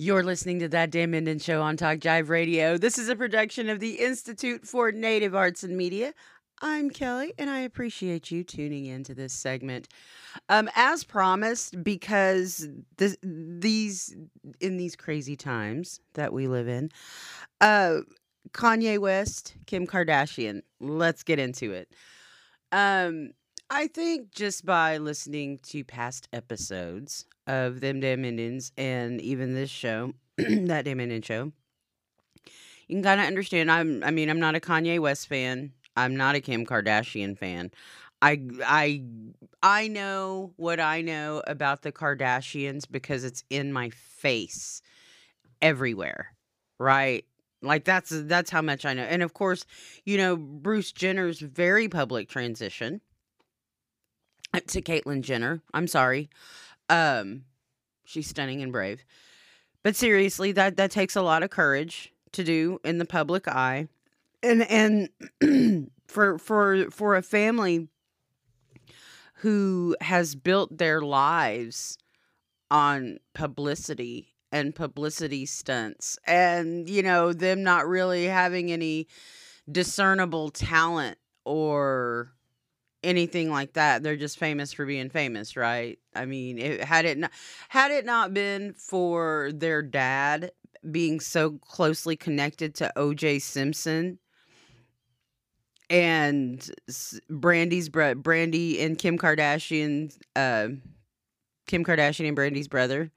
You're listening to That Damn Indian Show on Talk Jive Radio. This is a production of the Institute for Native Arts and Media. I'm Kelly, and I appreciate you tuning into this segment. Um, as promised, because this, these in these crazy times that we live in, uh, Kanye West, Kim Kardashian. Let's get into it. Um, I think just by listening to past episodes of Them Damn Indians and even this show, that Damn Indian show, you can kind of understand. I'm, I mean, I'm not a Kanye West fan. I'm not a Kim Kardashian fan. I, I, I know what I know about the Kardashians because it's in my face everywhere, right? Like that's that's how much I know. And of course, you know, Bruce Jenner's very public transition to Caitlyn Jenner. I'm sorry. Um she's stunning and brave. But seriously, that that takes a lot of courage to do in the public eye. And and for for for a family who has built their lives on publicity and publicity stunts and you know them not really having any discernible talent or anything like that they're just famous for being famous right i mean it, had it not had it not been for their dad being so closely connected to oj simpson and brandy's brandy and kim kardashian uh kim kardashian and brandy's brother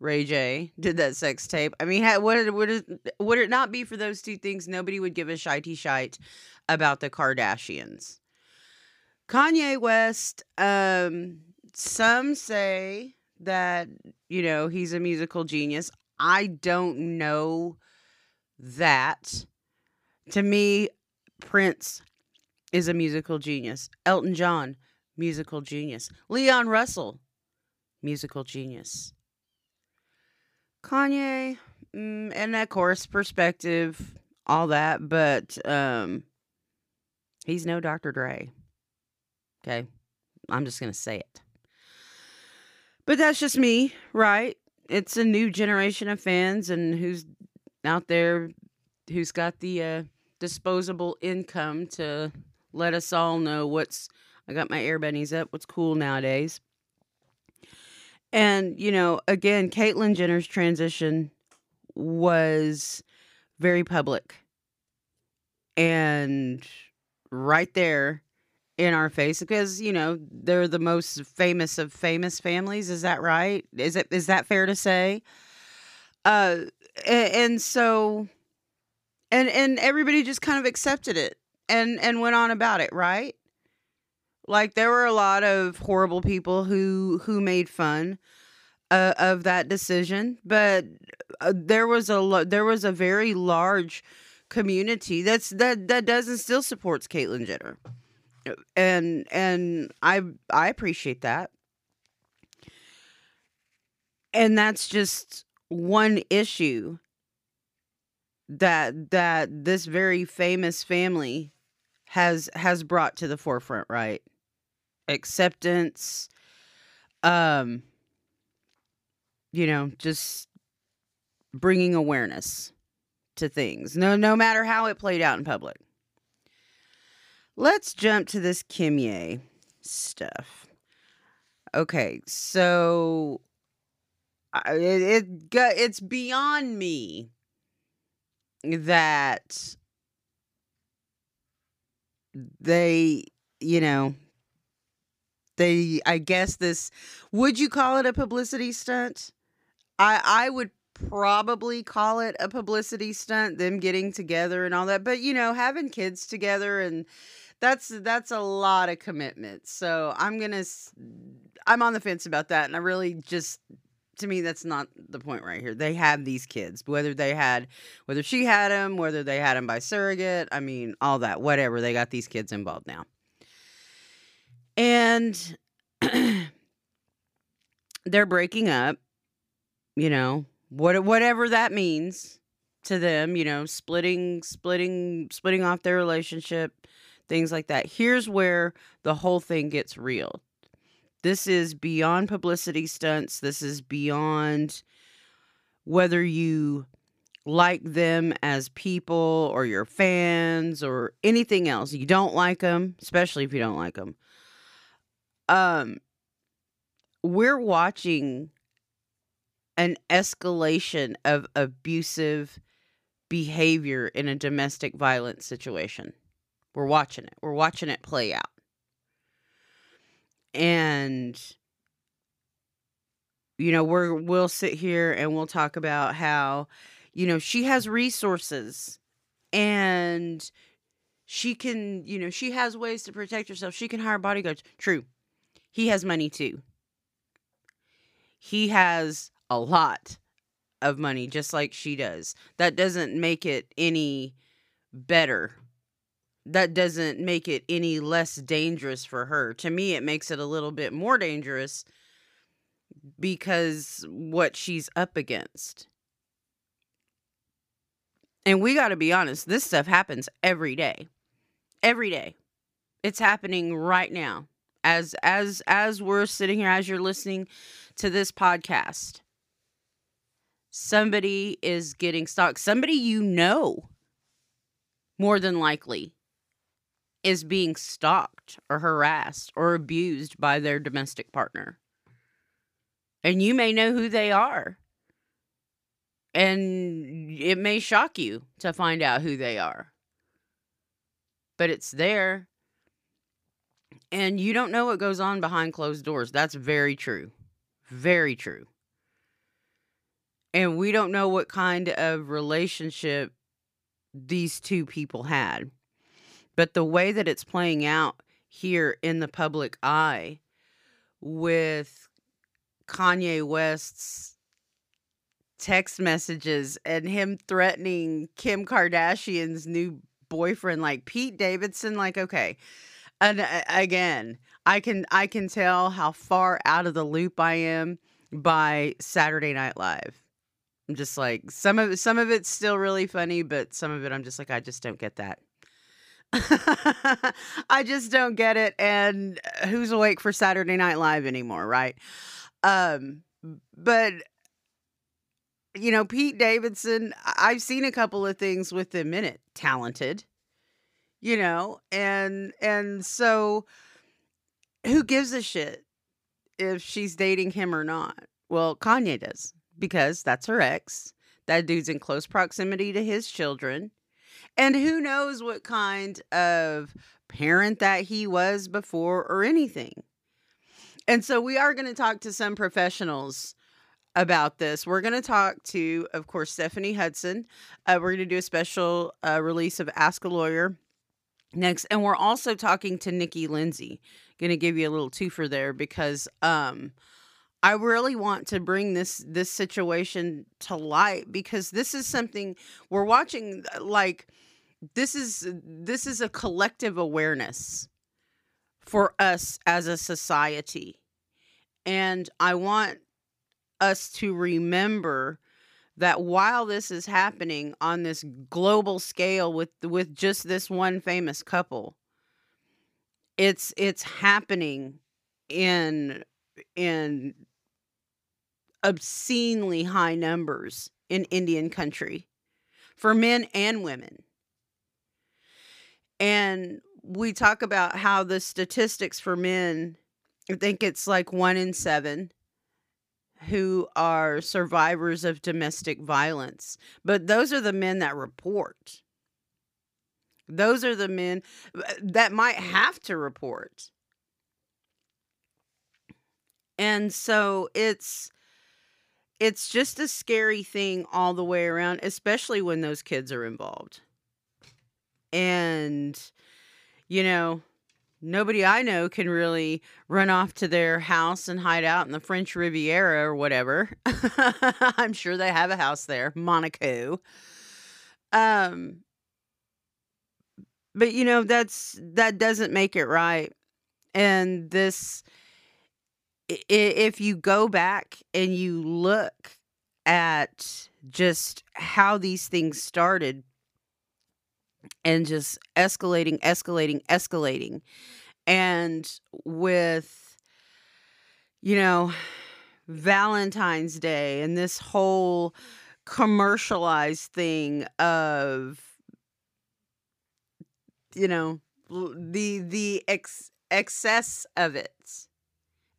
Ray J did that sex tape. I mean, would would it, would it not be for those two things? Nobody would give a shitey shite about the Kardashians. Kanye West. Um, some say that you know he's a musical genius. I don't know that. To me, Prince is a musical genius. Elton John, musical genius. Leon Russell, musical genius. Kanye, mm, and of course, perspective, all that, but um, he's no Dr. Dre. Okay, I'm just gonna say it. But that's just me, right? It's a new generation of fans, and who's out there who's got the uh, disposable income to let us all know what's. I got my air bunnies up. What's cool nowadays? And, you know, again, Caitlyn Jenner's transition was very public and right there in our face because you know they're the most famous of famous families is that right? Is it is that fair to say? Uh and, and so and and everybody just kind of accepted it and and went on about it right? Like there were a lot of horrible people who who made fun uh, of that decision, but uh, there was a lo- there was a very large community that's that that does and still supports Caitlyn Jenner, and and I I appreciate that, and that's just one issue that that this very famous family has has brought to the forefront right? Acceptance um you know just bringing awareness to things no no matter how it played out in public let's jump to this kimye stuff okay so it, it it's beyond me that they you know they I guess this would you call it a publicity stunt? I I would probably call it a publicity stunt them getting together and all that but you know having kids together and that's that's a lot of commitment so i'm gonna i'm on the fence about that and i really just to me that's not the point right here. They have these kids whether they had whether she had them whether they had them by surrogate i mean all that whatever they got these kids involved now. And they're breaking up, you know, what whatever that means to them, you know, splitting splitting splitting off their relationship, things like that. Here's where the whole thing gets real. This is beyond publicity stunts. This is beyond whether you like them as people or your fans or anything else. You don't like them, especially if you don't like them. Um we're watching an escalation of abusive behavior in a domestic violence situation. We're watching it. We're watching it play out. And you know, we're we'll sit here and we'll talk about how you know, she has resources and she can, you know, she has ways to protect herself. She can hire bodyguards. True. He has money too. He has a lot of money just like she does. That doesn't make it any better. That doesn't make it any less dangerous for her. To me, it makes it a little bit more dangerous because what she's up against. And we got to be honest, this stuff happens every day. Every day. It's happening right now. As as as we're sitting here as you're listening to this podcast. Somebody is getting stalked. Somebody you know more than likely is being stalked or harassed or abused by their domestic partner. And you may know who they are. And it may shock you to find out who they are. But it's there. And you don't know what goes on behind closed doors. That's very true. Very true. And we don't know what kind of relationship these two people had. But the way that it's playing out here in the public eye with Kanye West's text messages and him threatening Kim Kardashian's new boyfriend like Pete Davidson like okay. And uh, again I can I can tell how far out of the loop I am by Saturday Night Live. I'm just like some of some of it's still really funny but some of it I'm just like I just don't get that I just don't get it and who's awake for Saturday Night Live anymore right um but you know, Pete Davidson, I've seen a couple of things with him in it. Talented, you know, and and so who gives a shit if she's dating him or not? Well, Kanye does because that's her ex. That dude's in close proximity to his children. And who knows what kind of parent that he was before or anything. And so we are going to talk to some professionals about this. We're going to talk to, of course, Stephanie Hudson. Uh, we're going to do a special uh, release of Ask a Lawyer next, and we're also talking to Nikki Lindsay. Going to give you a little twofer there because um, I really want to bring this this situation to light because this is something we're watching. Uh, like this is uh, this is a collective awareness for us as a society. And I want us to remember that while this is happening on this global scale with with just this one famous couple it's it's happening in in obscenely high numbers in Indian country for men and women. And we talk about how the statistics for men, I think it's like one in seven who are survivors of domestic violence. But those are the men that report. Those are the men uh, that might have to report. And so it's it's just a scary thing all the way around, especially when those kids are involved. And you know, nobody I know can really run off to their house and hide out in the French Riviera or whatever. I'm sure they have a house there, Monaco. Um but you know that's that doesn't make it right. And this if you go back and you look at just how these things started and just escalating, escalating, escalating. And with, you know, Valentine's Day and this whole commercialized thing of you know the the ex- excess of it.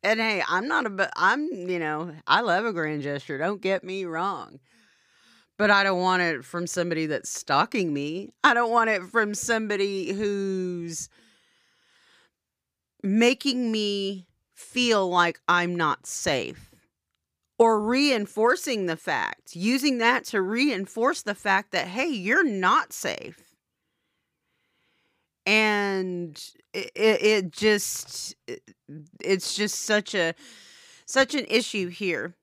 And hey, I'm not a I'm you know, I love a grand gesture, don't get me wrong. But I don't want it from somebody that's stalking me. I don't want it from somebody who's making me feel like I'm not safe or reinforcing the fact, using that to reinforce the fact that, hey, you're not safe. And it, it just, it's just such a, such an issue here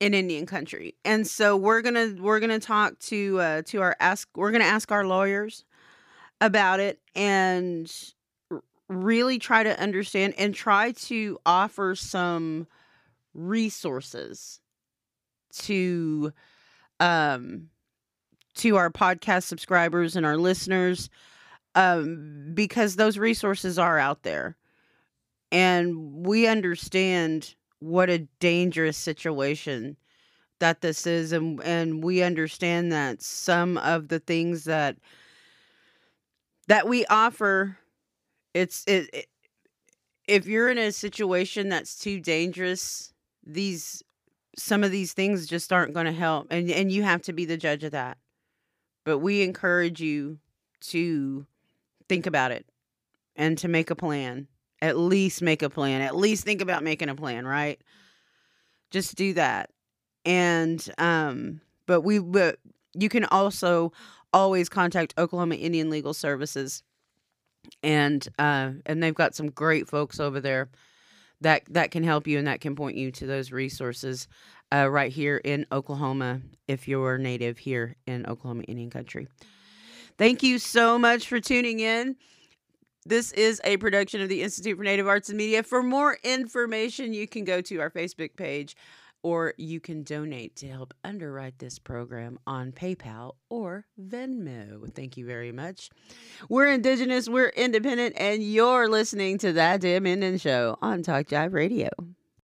in Indian country. And so we're going to, we're going to talk to, uh, to our ask, we're going to ask our lawyers about it and really try to understand and try to offer some resources to um to our podcast subscribers and our listeners um because those resources are out there and we understand what a dangerous situation that this is and and we understand that some of the things that that we offer it's it, it if you're in a situation that's too dangerous, these some of these things just aren't going to help and and you have to be the judge of that. But we encourage you to think about it and to make a plan. At least make a plan. At least think about making a plan, right? Just do that. And um but we but you can also always contact Oklahoma Indian Legal Services and uh, and they've got some great folks over there that that can help you and that can point you to those resources uh, right here in Oklahoma if you're native here in Oklahoma Indian Country. Thank you so much for tuning in. This is a production of the Institute for Native Arts and Media. For more information, you can go to our Facebook page or you can donate to help underwrite this program on PayPal or Venmo. Thank you very much. We're Indigenous, we're independent, and you're listening to That Damn Indian Show on Talk Jive Radio.